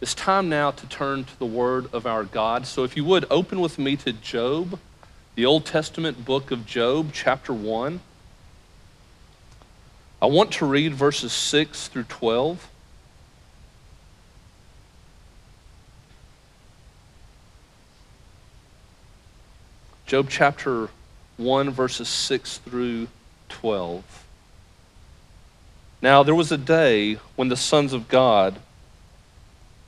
It's time now to turn to the Word of our God. So if you would, open with me to Job, the Old Testament book of Job, chapter 1. I want to read verses 6 through 12. Job chapter 1, verses 6 through 12. Now, there was a day when the sons of God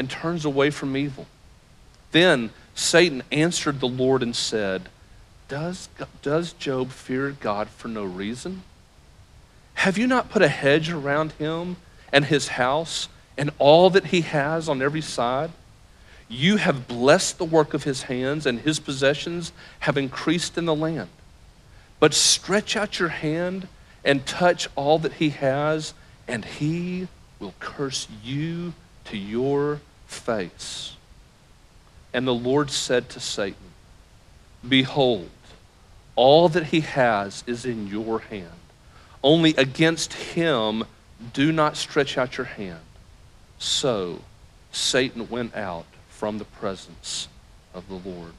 and turns away from evil. Then Satan answered the Lord and said, Does, does Job fear God for no reason? Have you not put a hedge around him and his house and all that he has on every side? You have blessed the work of his hands, and his possessions have increased in the land. But stretch out your hand and touch all that he has and he will curse you to your face. And the Lord said to Satan, Behold, all that he has is in your hand. Only against him do not stretch out your hand. So Satan went out from the presence of the Lord.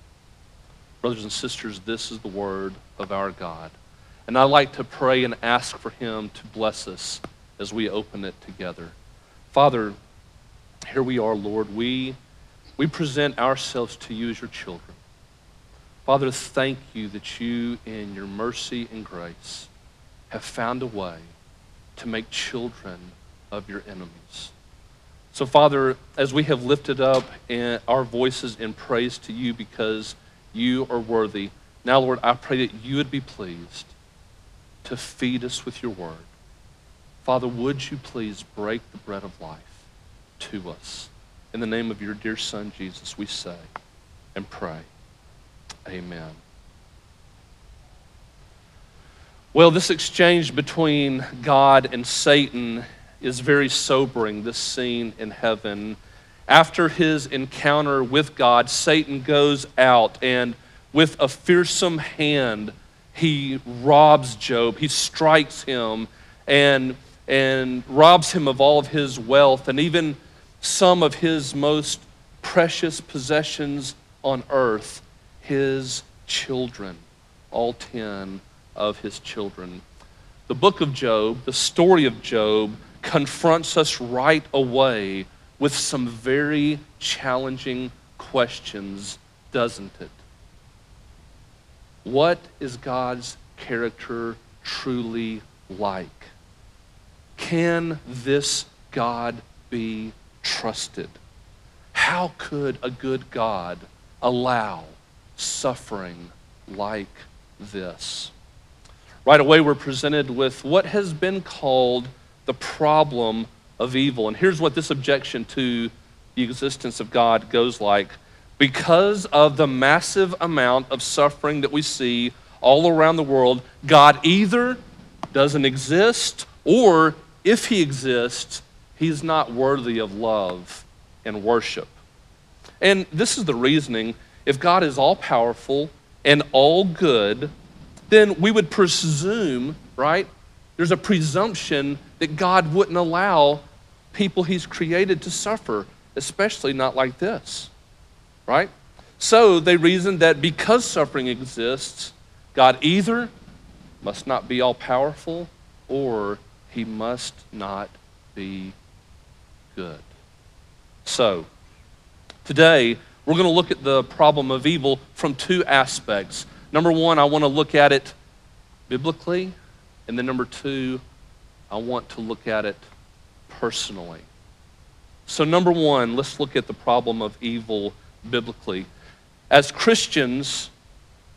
Brothers and sisters, this is the word of our God. And I like to pray and ask for him to bless us as we open it together. Father, here we are, Lord. We, we present ourselves to you as your children. Father, thank you that you, in your mercy and grace, have found a way to make children of your enemies. So, Father, as we have lifted up eh, our voices in praise to you because you are worthy, now, Lord, I pray that you would be pleased to feed us with your word. Father, would you please break the bread of life to us? In the name of your dear Son, Jesus, we say and pray. Amen. Well, this exchange between God and Satan is very sobering, this scene in heaven. After his encounter with God, Satan goes out and with a fearsome hand, he robs Job, he strikes him, and and robs him of all of his wealth and even some of his most precious possessions on earth, his children, all 10 of his children. The book of Job, the story of Job, confronts us right away with some very challenging questions, doesn't it? What is God's character truly like? Can this God be trusted? How could a good God allow suffering like this? Right away, we're presented with what has been called the problem of evil. And here's what this objection to the existence of God goes like. Because of the massive amount of suffering that we see all around the world, God either doesn't exist or if he exists, he's not worthy of love and worship. And this is the reasoning. If God is all powerful and all good, then we would presume, right? There's a presumption that God wouldn't allow people he's created to suffer, especially not like this, right? So they reasoned that because suffering exists, God either must not be all powerful or he must not be good. So, today we're going to look at the problem of evil from two aspects. Number one, I want to look at it biblically, and then number two, I want to look at it personally. So, number one, let's look at the problem of evil biblically. As Christians,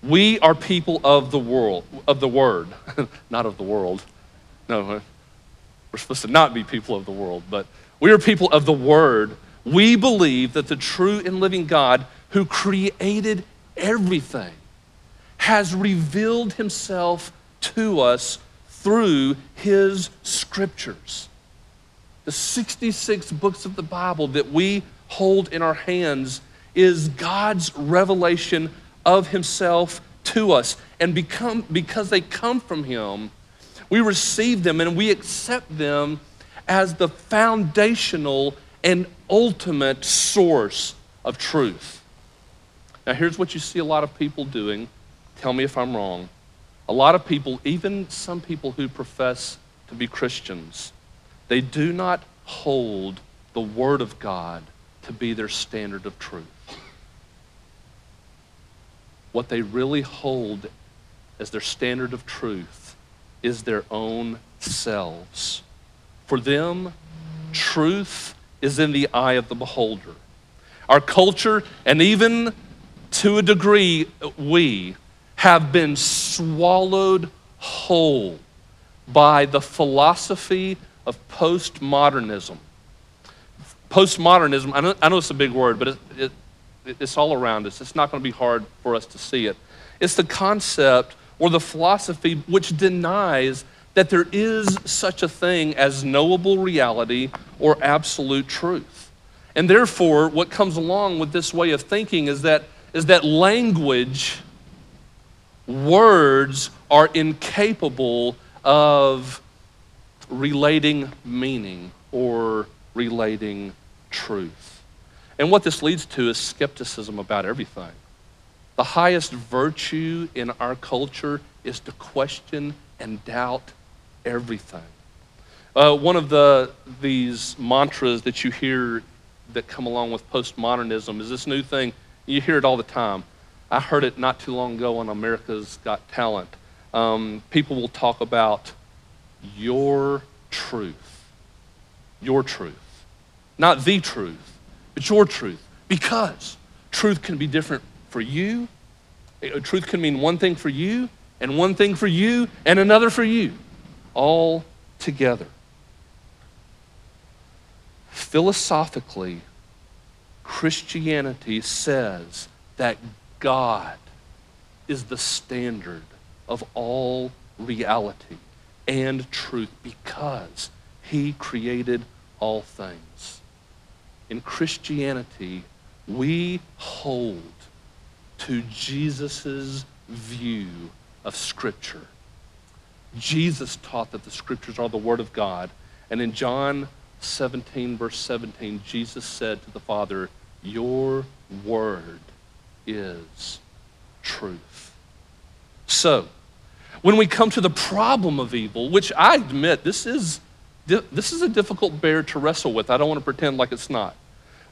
we are people of the world, of the word, not of the world. No, we're supposed to not be people of the world, but we are people of the Word. We believe that the true and living God who created everything has revealed himself to us through his scriptures. The 66 books of the Bible that we hold in our hands is God's revelation of himself to us. And become, because they come from him, we receive them and we accept them as the foundational and ultimate source of truth. Now, here's what you see a lot of people doing. Tell me if I'm wrong. A lot of people, even some people who profess to be Christians, they do not hold the Word of God to be their standard of truth. What they really hold as their standard of truth is their own selves. For them, truth is in the eye of the beholder. Our culture, and even to a degree, we have been swallowed whole by the philosophy of postmodernism. Postmodernism, I know, I know it's a big word, but it, it, it's all around us. It's not going to be hard for us to see it. It's the concept or the philosophy which denies that there is such a thing as knowable reality or absolute truth. And therefore, what comes along with this way of thinking is that, is that language, words, are incapable of relating meaning or relating truth. And what this leads to is skepticism about everything. The highest virtue in our culture is to question and doubt everything. Uh, one of the these mantras that you hear that come along with postmodernism is this new thing. You hear it all the time. I heard it not too long ago on America's Got Talent. Um, people will talk about your truth. Your truth. Not the truth, but your truth. Because truth can be different for you. Uh, truth can mean one thing for you, and one thing for you, and another for you all together. Philosophically, Christianity says that God is the standard of all reality and truth because he created all things. In Christianity, we hold to Jesus' view of Scripture. Jesus taught that the scriptures are the word of God. And in John 17, verse 17, Jesus said to the Father, Your word is truth. So, when we come to the problem of evil, which I admit this is, this is a difficult bear to wrestle with, I don't want to pretend like it's not.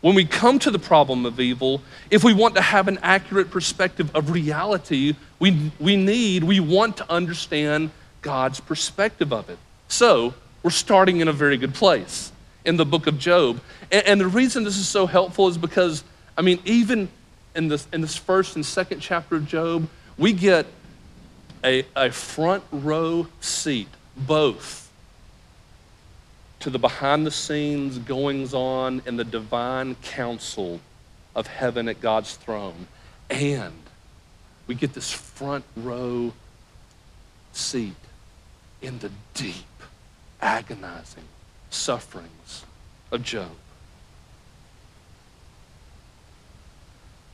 When we come to the problem of evil, if we want to have an accurate perspective of reality, we, we need, we want to understand God's perspective of it. So, we're starting in a very good place in the book of Job. And, and, the reason this is so helpful is because, I mean, even in this, in this first and second chapter of Job, we get a, a front row seat, both to the behind the scenes goings on in the divine council of heaven at God's throne. And we get this front row seat in the deep, agonizing sufferings of Job.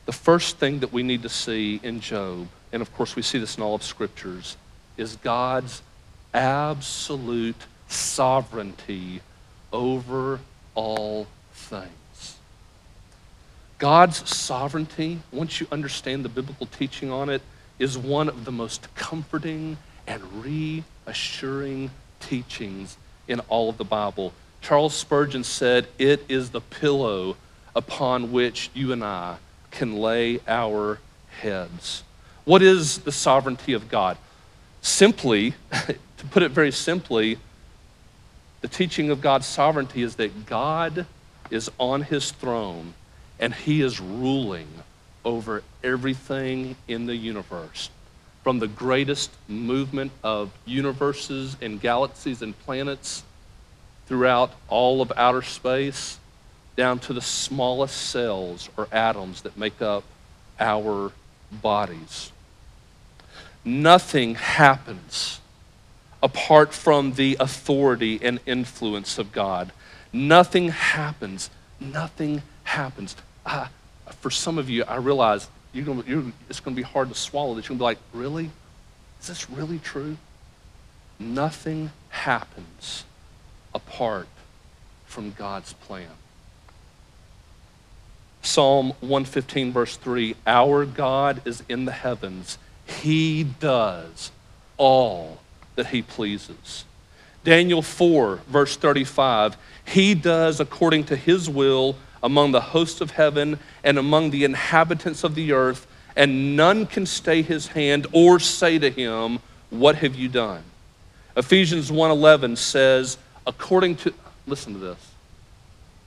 The first thing that we need to see in Job, and of course we see this in all of Scriptures, is God's absolute sovereignty over all things. God's sovereignty, once you understand the biblical teaching on it, is one of the most comforting and reassuring teachings in all of the Bible. Charles Spurgeon said, It is the pillow upon which you and I can lay our heads. What is the sovereignty of God? Simply, to put it very simply, the teaching of God's sovereignty is that God is on his throne and he is ruling over everything in the universe from the greatest movement of universes and galaxies and planets throughout all of outer space down to the smallest cells or atoms that make up our bodies. Nothing happens apart from the authority and influence of God. Nothing happens. Nothing happens. For some of you, I realize you're gonna, you're, it's going to be hard to swallow that. You're going to be like, really? Is this really true? Nothing happens apart from God's plan. Psalm 115, verse 3 Our God is in the heavens, He does all that He pleases. Daniel 4, verse 35 He does according to His will among the hosts of heaven and among the inhabitants of the earth, and none can stay His hand or say to Him, What have you done? Ephesians 1:11 says, according to listen to this.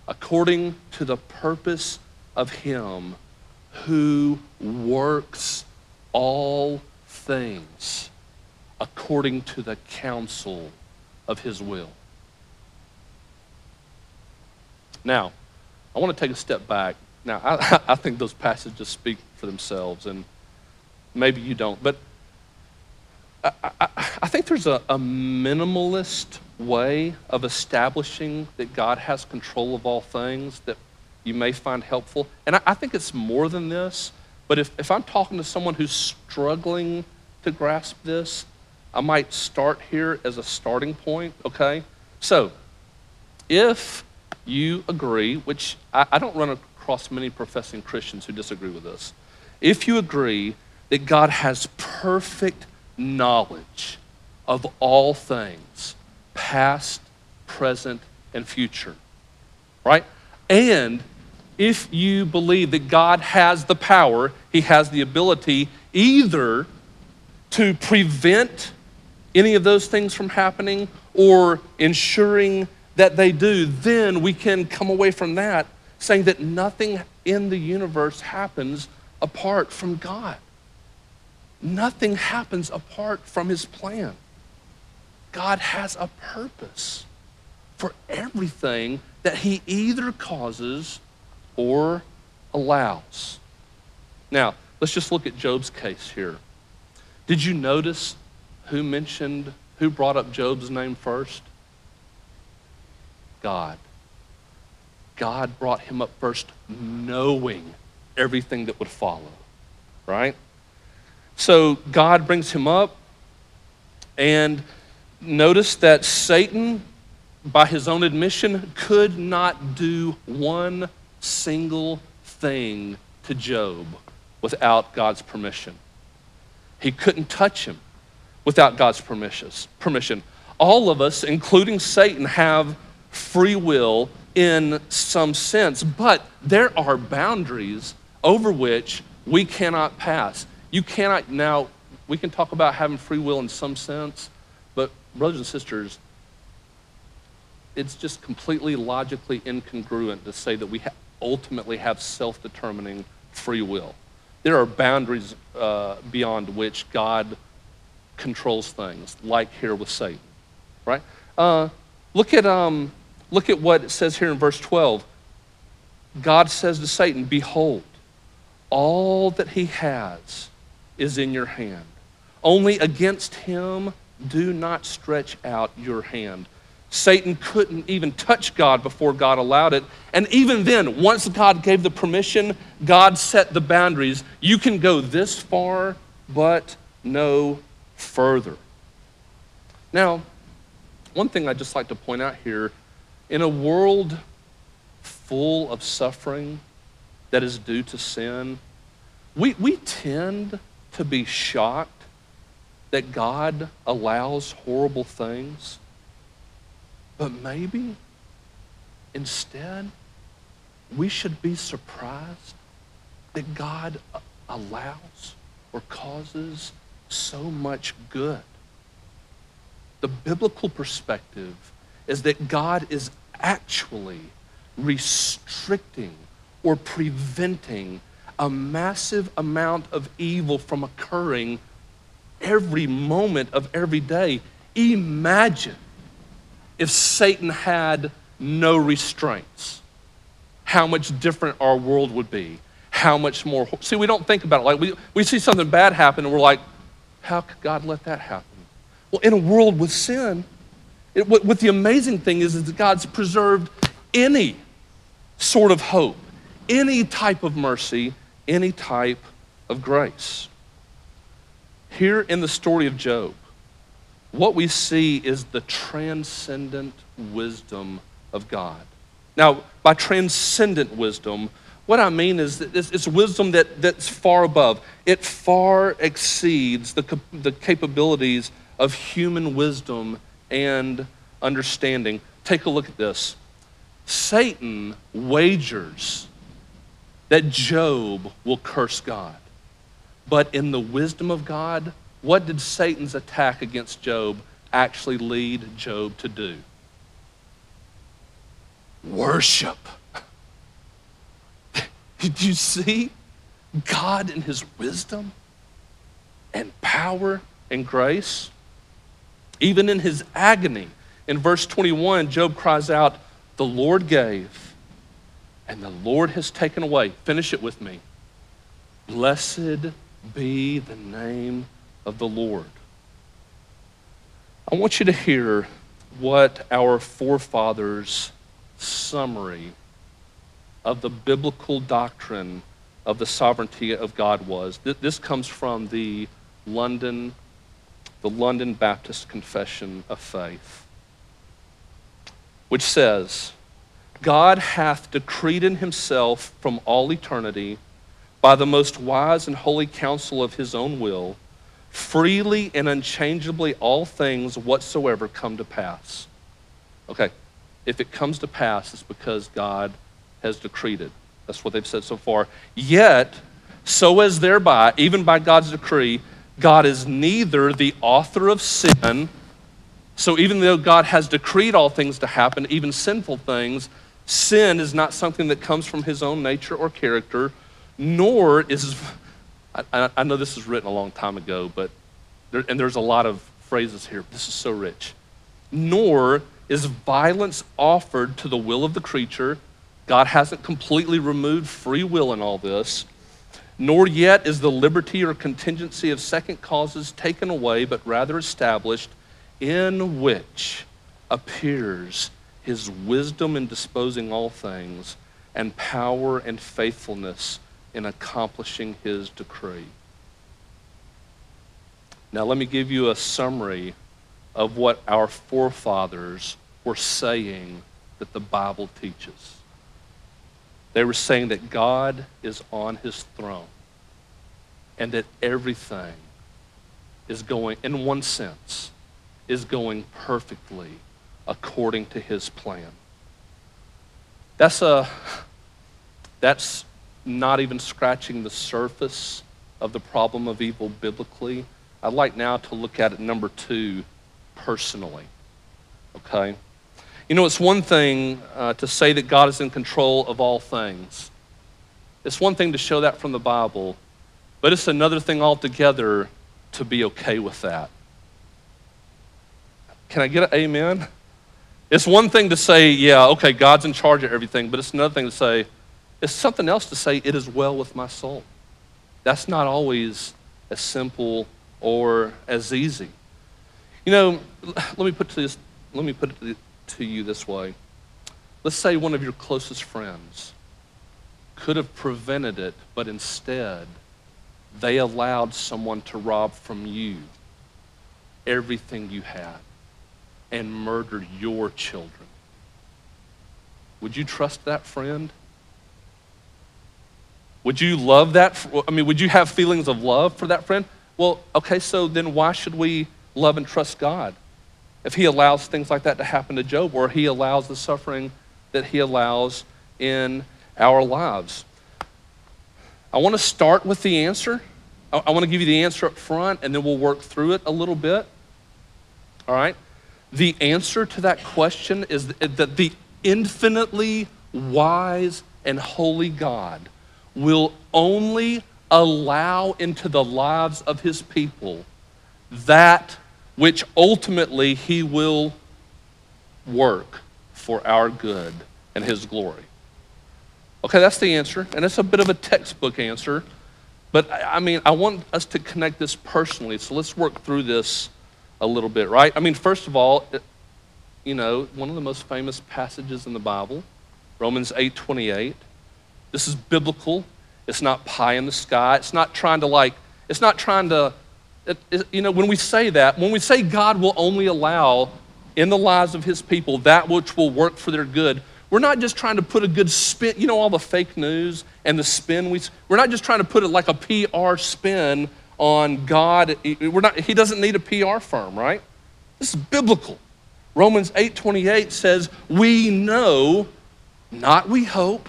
According to the purpose of him who works all things according to the counsel of his will. Now, I want to take a step back. Now, I, I think those passages speak for themselves, and maybe you don't, but I, I, I think there's a, a minimalist way of establishing that God has control of all things that you may find helpful. And I, I think it's more than this, but if, if I'm talking to someone who's struggling to grasp this, I might start here as a starting point, okay? So, if you agree, which I, I don't run across many professing Christians who disagree with this, if you agree that God has perfect knowledge of all things, past, present, and future, right? And if you believe that God has the power, He has the ability either to prevent any of those things from happening or ensuring that they do, then we can come away from that saying that nothing in the universe happens apart from God. Nothing happens apart from His plan. God has a purpose for everything that He either causes or allows. Now, let's just look at Job's case here. Did you notice who mentioned, who brought up Job's name first? God. God brought him up first, knowing everything that would follow, right? So God brings him up, and notice that Satan, by his own admission, could not do one single thing to Job without God's permission. He couldn't touch him without God's permission. All of us, including Satan, have free will in some sense, but there are boundaries over which we cannot pass. You cannot, now, we can talk about having free will in some sense, but brothers and sisters, it's just completely logically incongruent to say that we ha- ultimately have self determining free will. There are boundaries uh, beyond which God controls things, like here with Satan, right? Uh, look, at, um, look at what it says here in verse 12. God says to Satan, Behold, all that he has is in your hand. Only against him do not stretch out your hand. Satan couldn't even touch God before God allowed it. And even then, once God gave the permission, God set the boundaries. You can go this far, but no further. Now, one thing I'd just like to point out here in a world full of suffering that is due to sin, we, we tend to be shocked that God allows horrible things. But maybe instead, we should be surprised that God allows or causes so much good. The biblical perspective is that God is actually restricting or preventing a massive amount of evil from occurring every moment of every day. Imagine if Satan had no restraints, how much different our world would be. How much more. See, we don't think about it. Like, we, we see something bad happen and we're like, how could God let that happen? Well, in a world with sin, it, what, what the amazing thing is, is that God's preserved any sort of hope, any type of mercy, any type of grace. Here in the story of Job, what we see is the transcendent wisdom of God. Now, by transcendent wisdom, what I mean is that it's, it's wisdom that, that's far above. It far exceeds the, the capabilities of human wisdom and understanding. Take a look at this. Satan wagers that Job will curse God. But in the wisdom of God, what did Satan's attack against Job actually lead Job to do? Worship. Did you see God in his wisdom and power and grace? Even in his agony, in verse 21, Job cries out, The Lord gave, and the Lord has taken away. Finish it with me. Blessed be the name of the Lord. I want you to hear what our forefathers' summary of the biblical doctrine of the sovereignty of God was. This comes from the London, the London Baptist Confession of Faith, which says, God hath decreed in himself from all eternity by the most wise and holy counsel of his own will freely and unchangeably all things whatsoever come to pass. Okay, if it comes to pass, it's because God has decreed it. That's what they've said so far. Yet, so as thereby, even by God's decree, God is neither the author of sin. So even though God has decreed all things to happen, even sinful things, sin is not something that comes from his own nature or character, nor is I, I know this was written a long time ago, but there, and there's a lot of phrases here. This is so rich. Nor is violence offered to the will of the creature. God hasn't completely removed free will in all this. Nor yet is the liberty or contingency of second causes taken away, but rather established, in which appears his wisdom in disposing all things, and power and faithfulness in accomplishing his decree. Now, let me give you a summary of what our forefathers were saying that the Bible teaches. They were saying that God is on his throne and that everything is going, in one sense, is going perfectly according to his plan. That's a that's not even scratching the surface of the problem of evil biblically. I'd like now to look at it number two personally. Okay? You know, it's one thing uh, to say that God is in control of all things, it's one thing to show that from the Bible, but it's another thing altogether to be okay with that. Can I get an amen? It's one thing to say, yeah, okay, God's in charge of everything, but it's another thing to say, it's something else to say, it is well with my soul. That's not always as simple or as easy. You know, let me put, this, let me put it to you this way. Let's say one of your closest friends could have prevented it, but instead they allowed someone to rob from you everything you had and murder your children. Would you trust that friend? Would you love that? I mean, would you have feelings of love for that friend? Well, okay, so then why should we love and trust God if He allows things like that to happen to Job or He allows the suffering that He allows in our lives? I want to start with the answer. I, want to give you the answer up front and then we'll work through it a little bit. All right? The answer to that question is that the infinitely wise and holy God will only allow into the lives of his people that which ultimately he will work for our good and his glory. Okay, that's the answer, and it's a bit of a textbook answer. But I mean, I want us to connect this personally, so let's work through this a little bit, right? I mean, first of all, you know, one of the most famous passages in the Bible, Romans 8 28. This is biblical. It's not pie in the sky. It's not trying to, like, it's not trying to, you know, when we say that, when we say God will only allow in the lives of his people that which will work for their good, we're not just trying to put a good spin, you know, all the fake news and the spin. We, we're not just trying to put it like a PR spin on God. We're not, he doesn't need a PR firm, right? This is biblical. Romans 8:28 says, "We know, not we hope,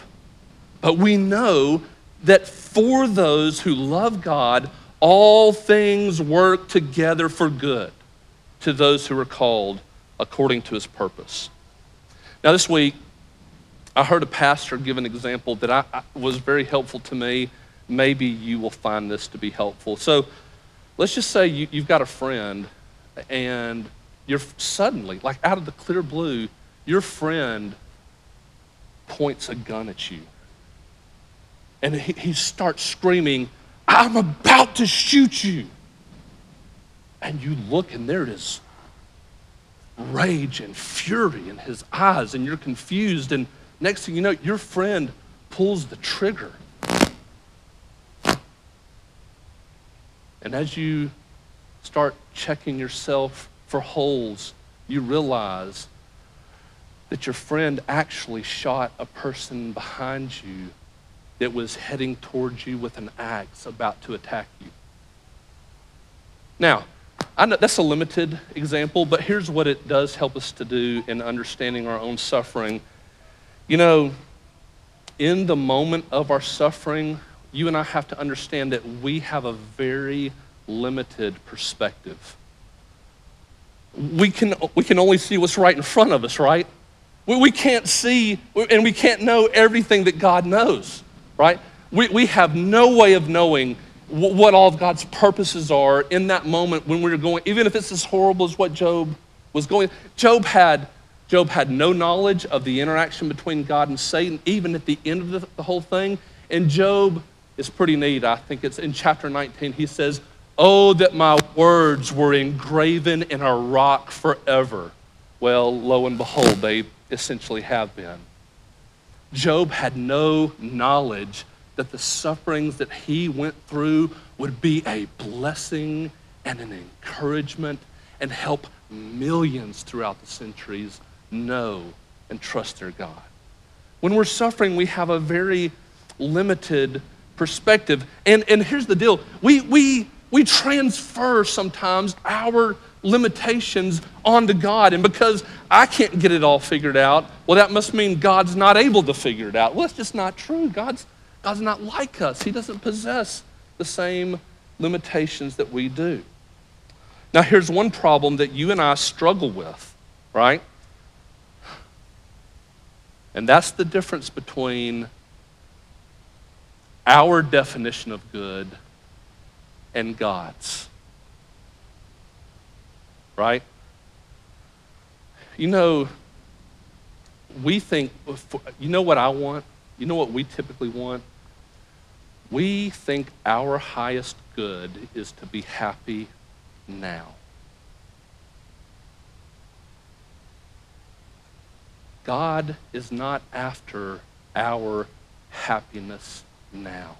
but we know that for those who love God, all things work together for good to those who are called according to his purpose." Now this week I heard a pastor give an example that I, I, was very helpful to me. Maybe you will find this to be helpful. So let's just say you, you've got a friend and you're suddenly, like out of the clear blue, your friend points a gun at you. And he, he starts screaming, I'm about to shoot you. And you look, and there it is rage and fury in his eyes, and you're confused. And next thing you know, your friend pulls the trigger. And as you start checking yourself for holes, you realize that your friend actually shot a person behind you that was heading towards you with an axe about to attack you. Now, I know that's a limited example, but here's what it does help us to do in understanding our own suffering. You know, in the moment of our suffering, you and I have to understand that we have a very limited perspective we can, we can only see what's right in front of us, right? We, we can't see and we can't know everything that God knows, right? We, we have no way of knowing what all of God's purposes are in that moment when we're going, even if it's as horrible as what Job was going. Job had, Job had no knowledge of the interaction between God and Satan, even at the end of the, the whole thing. And Job is pretty neat. I think it's in chapter 19. He says, Oh, that my words were engraven in a rock forever. Well, lo and behold, they essentially have been. Job had no knowledge that the sufferings that he went through would be a blessing and an encouragement and help millions throughout the centuries know and trust their God. When we're suffering, we have a very limited perspective. And, and here's the deal we, we we transfer sometimes our limitations onto God. And because I can't get it all figured out, well, that must mean God's not able to figure it out. Well, that's just not true. God's, God's not like us, He doesn't possess the same limitations that we do. Now, here's one problem that you and I struggle with, right? And that's the difference between our definition of good and God's. Right? You know, we think, you know what I want? You know what we typically want? We think our highest good is to be happy now. God is not after our happiness now.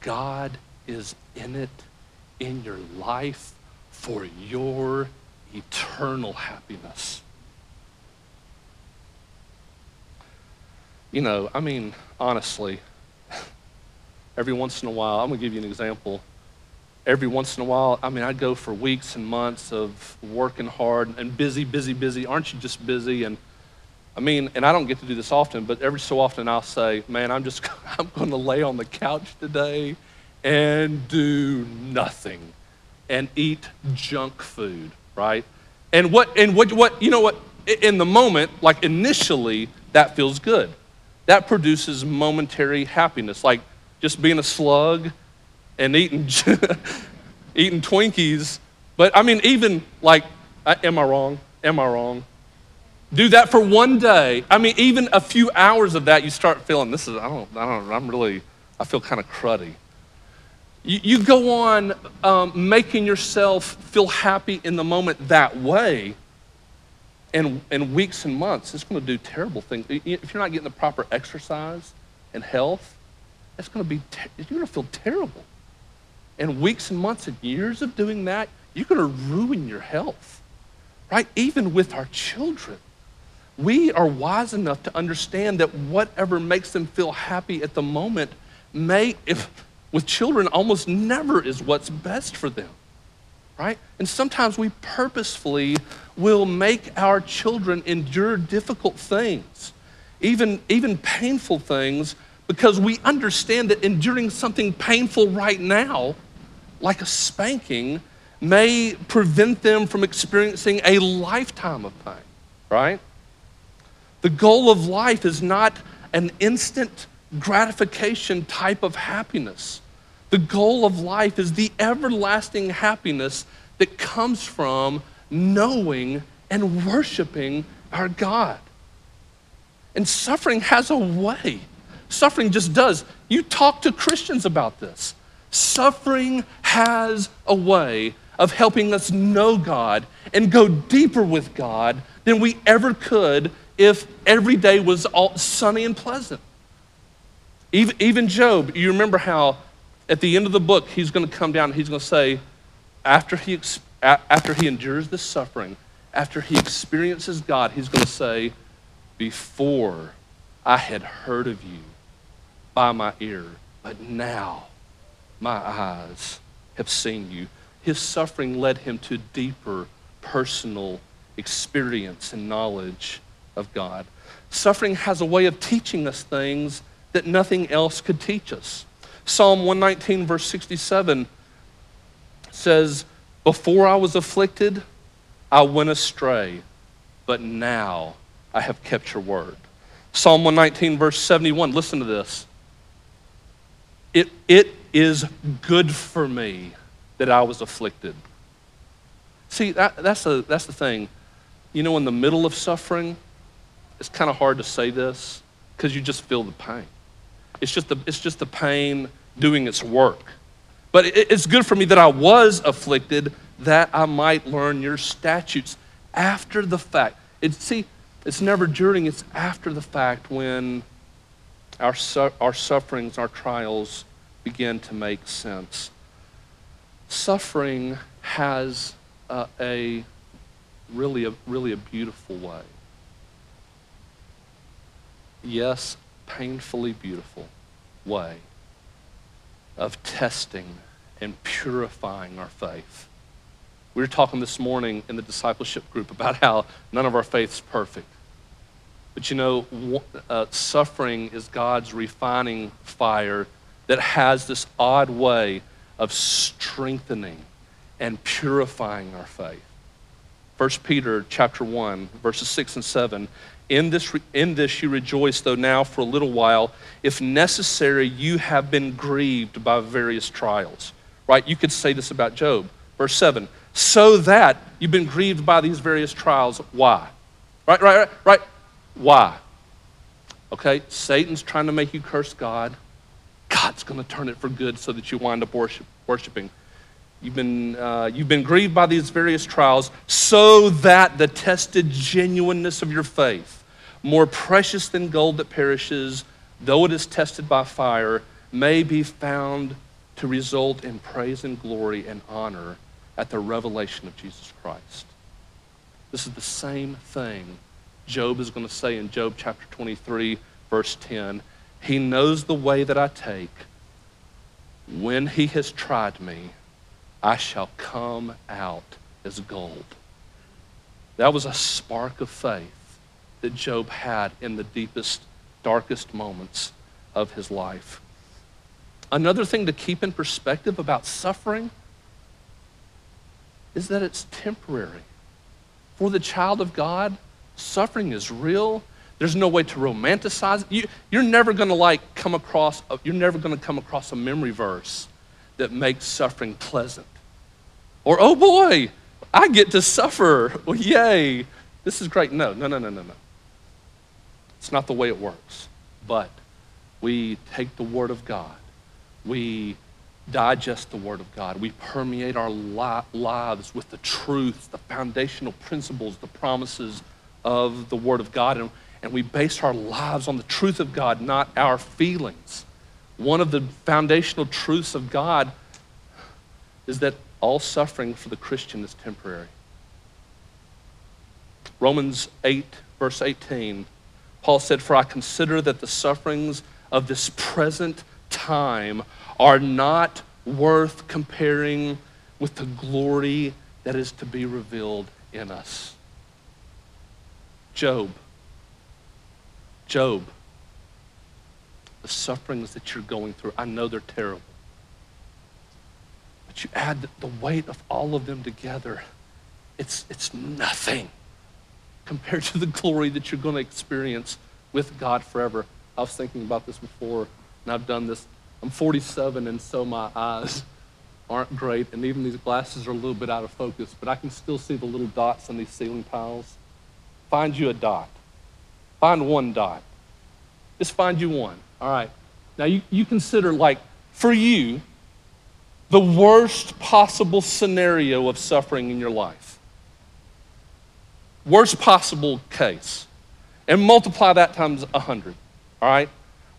God is in it in your life for your eternal happiness. You know, I mean, honestly, every once in a while, I'm going to give you an example. Every once in a while, I mean, I go for weeks and months of working hard and busy, busy, busy. Aren't you just busy? And I mean, and I don't get to do this often, but every so often I'll say, man, I'm just, I'm going to lay on the couch today and do nothing and eat junk food, right? And what and what what you know what in the moment, like initially, that feels good. That produces momentary happiness, like just being a slug and eating eating Twinkies. But I mean, even like, am I wrong? Am I wrong? Do that for one day. I mean, even a few hours of that, you start feeling this is, I don't, I don't, I'm really, I feel kind of cruddy. You, you go on um, making yourself feel happy in the moment that way, and in weeks and months, it's going to do terrible things. If you're not getting the proper exercise and health, it's going to be, ter- you're going to feel terrible. And weeks and months and years of doing that, you're going to ruin your health, right? Even with our children. We are wise enough to understand that whatever makes them feel happy at the moment may, if with children, almost never is what's best for them, right? And sometimes we purposefully will make our children endure difficult things, even, even painful things, because we understand that enduring something painful right now, like a spanking, may prevent them from experiencing a lifetime of pain, right? The goal of life is not an instant gratification type of happiness. The goal of life is the everlasting happiness that comes from knowing and worshiping our God. And suffering has a way. Suffering just does. You talk to Christians about this. Suffering has a way of helping us know God and go deeper with God than we ever could if every day was all sunny and pleasant. Even, even Job, you remember how at the end of the book he's going to come down and he's going to say, after he, after he endures this suffering, after he experiences God, he's going to say, Before I had heard of you by my ear, but now my eyes have seen you. His suffering led him to deeper personal experience and knowledge of God. Suffering has a way of teaching us things that nothing else could teach us. Psalm 119, verse 67 says, Before I was afflicted, I went astray, but now I have kept your word. Psalm 119, verse 71, listen to this. It, it is good for me that I was afflicted. See, that, that's, a, that's the thing. You know, in the middle of suffering, it's kind of hard to say this because you just feel the pain. It's just the, it's just the pain doing its work. But it, it's good for me that I was afflicted that I might learn your statutes after the fact. It, see, it's never during, it's after the fact when our, su- our sufferings, our trials begin to make sense. Suffering has a really a, really a beautiful way yes, painfully beautiful way of testing and purifying our faith. We were talking this morning in the discipleship group about how none of our faith's perfect. But you know, uh, suffering is God's refining fire that has this odd way of strengthening and purifying our faith. 1 Peter chapter 1, verses 6 and 7 in this, in this you rejoice, though now for a little while, if necessary, you have been grieved by various trials. Right? You could say this about Job. Verse 7 so that you've been grieved by these various trials. Why? Right, right, right, right. Why? Okay, Satan's trying to make you curse God. God's going to turn it for good so that you wind up worship, worshiping. You've been, uh, you've been grieved by these various trials so that the tested genuineness of your faith, more precious than gold that perishes, though it is tested by fire, may be found to result in praise and glory and honor at the revelation of Jesus Christ. This is the same thing Job is going to say in Job chapter 23, verse 10. He knows the way that I take. When he has tried me, I shall come out as gold. That was a spark of faith that Job had in the deepest, darkest moments of his life. Another thing to keep in perspective about suffering is that it's temporary. For the child of God, suffering is real. There's no way to romanticize it. You, are never going to like come across. A, You're never going to come across a memory verse that makes suffering pleasant. Or oh boy, I get to suffer. Well, yay! this is great. No, no, no, no, no, no. It's not the way it works. But we take the Word of God, we digest the Word of God, we permeate our li- lives with the truth, the foundational principles, the promises of the Word of God, and, and we base our lives on the truth of God, not our feelings. One of the foundational truths of God is that all suffering for the Christian is temporary. Romans 8, verse 18, Paul said, For I consider that the sufferings of this present time are not worth comparing with the glory that is to be revealed in us. Job. Job. The sufferings that you're going through, I know they're terrible. But you add the weight of all of them together, it's, it's nothing compared to the glory that you're going to experience with God forever. I was thinking about this before, and I've done this. I'm 47, and so my eyes aren't great, and even these glasses are a little bit out of focus, but I can still see the little dots on these ceiling tiles. Find you a dot. Find one dot. Just find you one. All right. Now, you, you consider, like, for you, the worst possible scenario of suffering in your life. Worst possible case. And multiply that times 100. All right?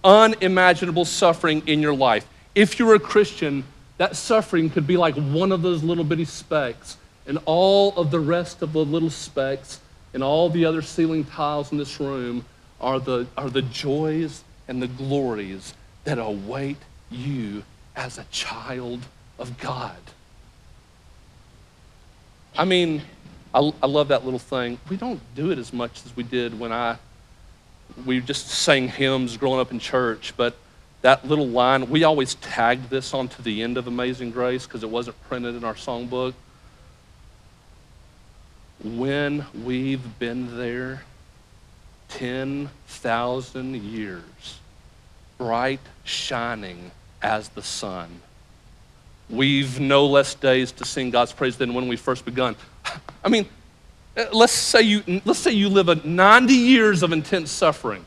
Unimaginable suffering in your life. If you're a Christian, that suffering could be like one of those little bitty specks, and all of the rest of the little specks and all the other ceiling tiles in this room are the, are the joys and the glories that await you as a child of God. I mean, I, I love that little thing. We don't do it as much as we did when I we just sang hymns growing up in church, but that little line, we always tagged this onto the end of Amazing Grace because it wasn't printed in our songbook. When we've been there 10,000 years, bright, shining as the sun, we've no less days to sing God's praise than when we first begun. I mean, uh, let's say you, let's say you live a 90 years of intense suffering,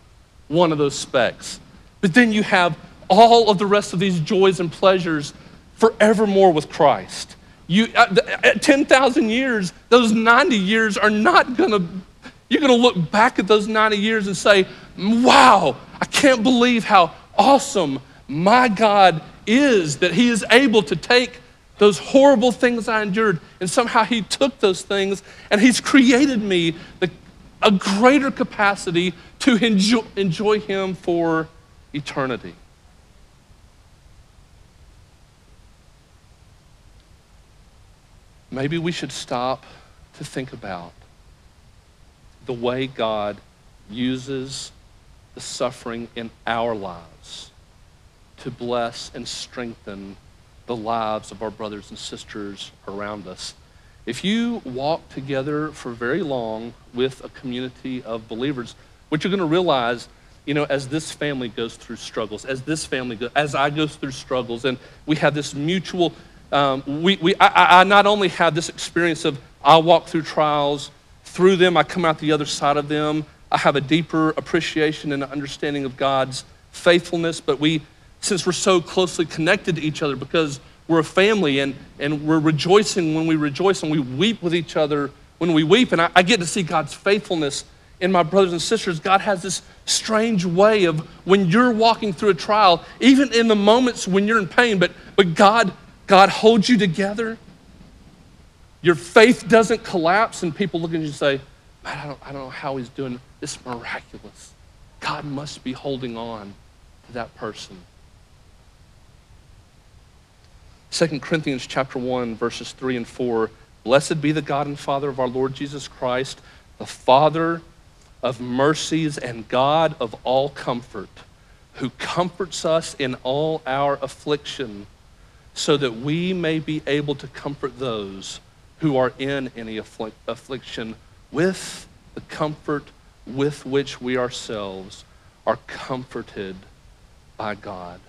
one of those specks. But then you have all of the rest of these joys and pleasures forevermore with Christ. You, at, at 10,000 years, those 90 years are not going to, you're going to look back at those 90 years and say, wow, I can't believe how awesome my God is that He is able to take those horrible things I endured, and somehow He took those things and He's created me the, a greater capacity to enjoy, enjoy Him for eternity. Maybe we should stop to think about the way God uses the suffering in our lives to bless and strengthen the lives of our brothers and sisters around us. If you walk together for very long with a community of believers, what you're going to realize, you know, as this family goes through struggles, as this family, as I go through struggles, and we have this mutual, um, we, we, I, I not only have this experience of I walk through trials, through them I come out the other side of them. I have a deeper appreciation and understanding of God's faithfulness, but we since we're so closely connected to each other because we're a family and, and we're rejoicing when we rejoice and we weep with each other when we weep. And I, I get to see God's faithfulness in my brothers and sisters. God has this strange way of when you're walking through a trial, even in the moments when you're in pain, but, but God, God holds you together. Your faith doesn't collapse, and people look at you and say, I don't, I don't know how he's doing this miraculous. God must be holding on to that person. 2 Corinthians chapter 1 verses 3 and 4 Blessed be the God and Father of our Lord Jesus Christ the Father of mercies and God of all comfort who comforts us in all our affliction so that we may be able to comfort those who are in any afflic- affliction with the comfort with which we ourselves are comforted by God.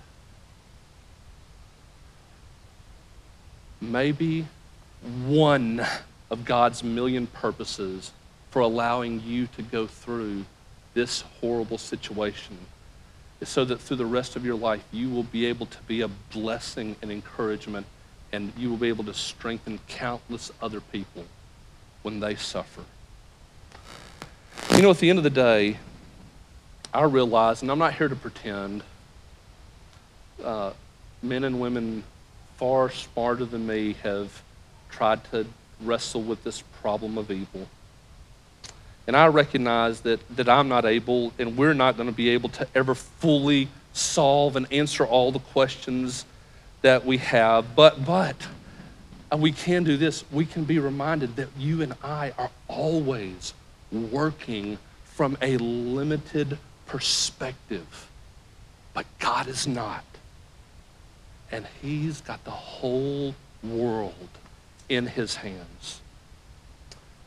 Maybe one of God's million purposes for allowing you to go through this horrible situation is so that through the rest of your life you will be able to be a blessing and encouragement and you will be able to strengthen countless other people when they suffer. You know, at the end of the day, I realize, and I'm not here to pretend, uh, men and women far smarter than me have tried to wrestle with this problem of evil. And I recognize that, that I'm not able, and we're not going to be able to ever fully solve and answer all the questions that we have. But, but, we can do this. We can be reminded that you and I are always working from a limited perspective. But God is not. And He's got the whole world in His hands.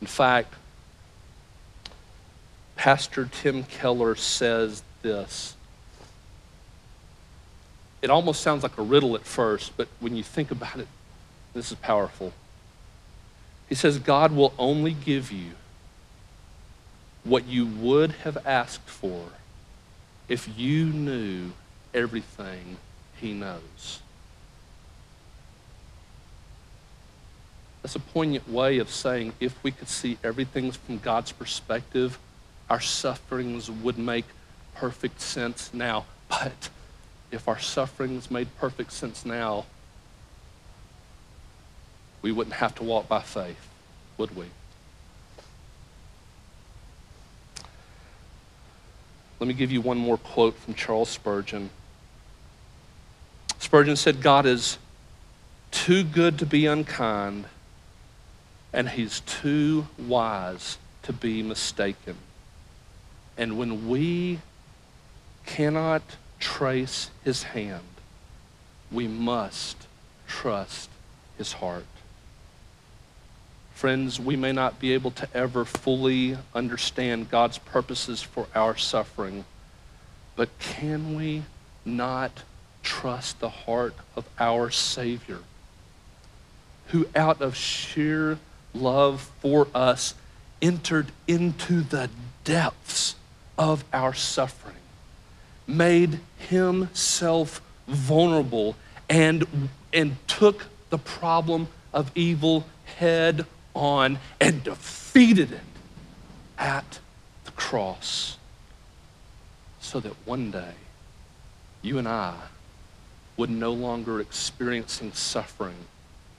In fact, Pastor Tim Keller says this. It almost sounds like a riddle at first, but when you think about it, this is powerful. He says, God will only give you what you would have asked for if you knew everything He knows. That's a poignant way of saying if we could see everything from God's perspective, our sufferings would make perfect sense now. But if our sufferings made perfect sense now, we wouldn't have to walk by faith, would we? Let me give you one more quote from Charles Spurgeon. Spurgeon said, God is too good to be unkind, and he's too wise to be mistaken. And when we cannot trace his hand, we must trust his heart. Friends, we may not be able to ever fully understand God's purposes for our suffering, but can we not trust the heart of our Savior, who out of sheer love for us entered into the depths of our suffering, made himself vulnerable, and, and took the problem of evil head on and defeated it at the cross so that one day you and I would no longer experiencing suffering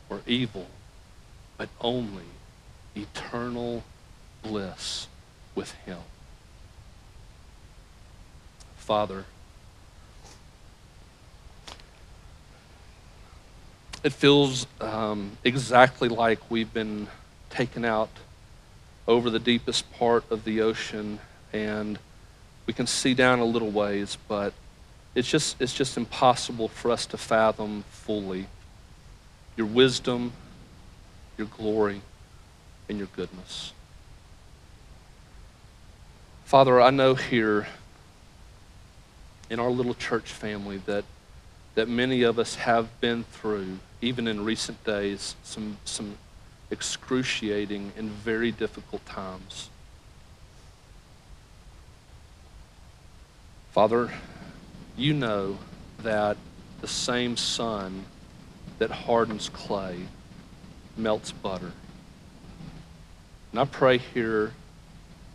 or evil, but only eternal bliss with him. Father, it feels um, exactly like we've been taken out over the deepest part of the ocean and we can see down a little ways, but it's just, it's just impossible for us to fathom fully your wisdom, your glory, and your goodness. Father, I know here in our little church family that, that many of us have been through, even in recent days, some, some excruciating and very difficult times. Father, you know that the same sun that hardens clay melts butter. And I pray here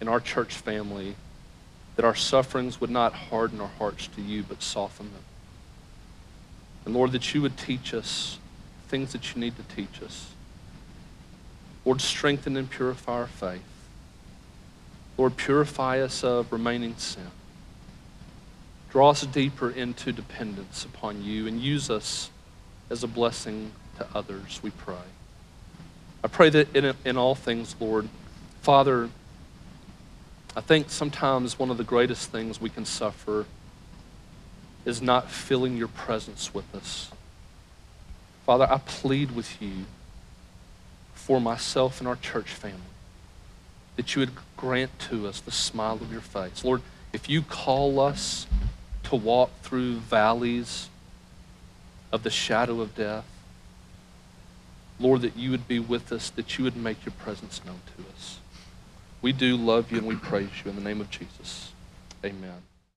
in our church family that our sufferings would not harden our hearts to you, but soften them. And Lord, that you would teach us things that you need to teach us. Lord, strengthen and purify our faith. Lord, purify us of remaining sin. Draw us deeper into dependence upon you and use us as a blessing to others, we pray. I pray that in, in all things, Lord, Father, I think sometimes one of the greatest things we can suffer is not filling your presence with us. Father, I plead with you for myself and our church family that you would grant to us the smile of your face. Lord, if you call us to walk through valleys of the shadow of death, Lord, that you would be with us, that you would make your presence known to us. We do love you and we praise you in the name of Jesus. Amen.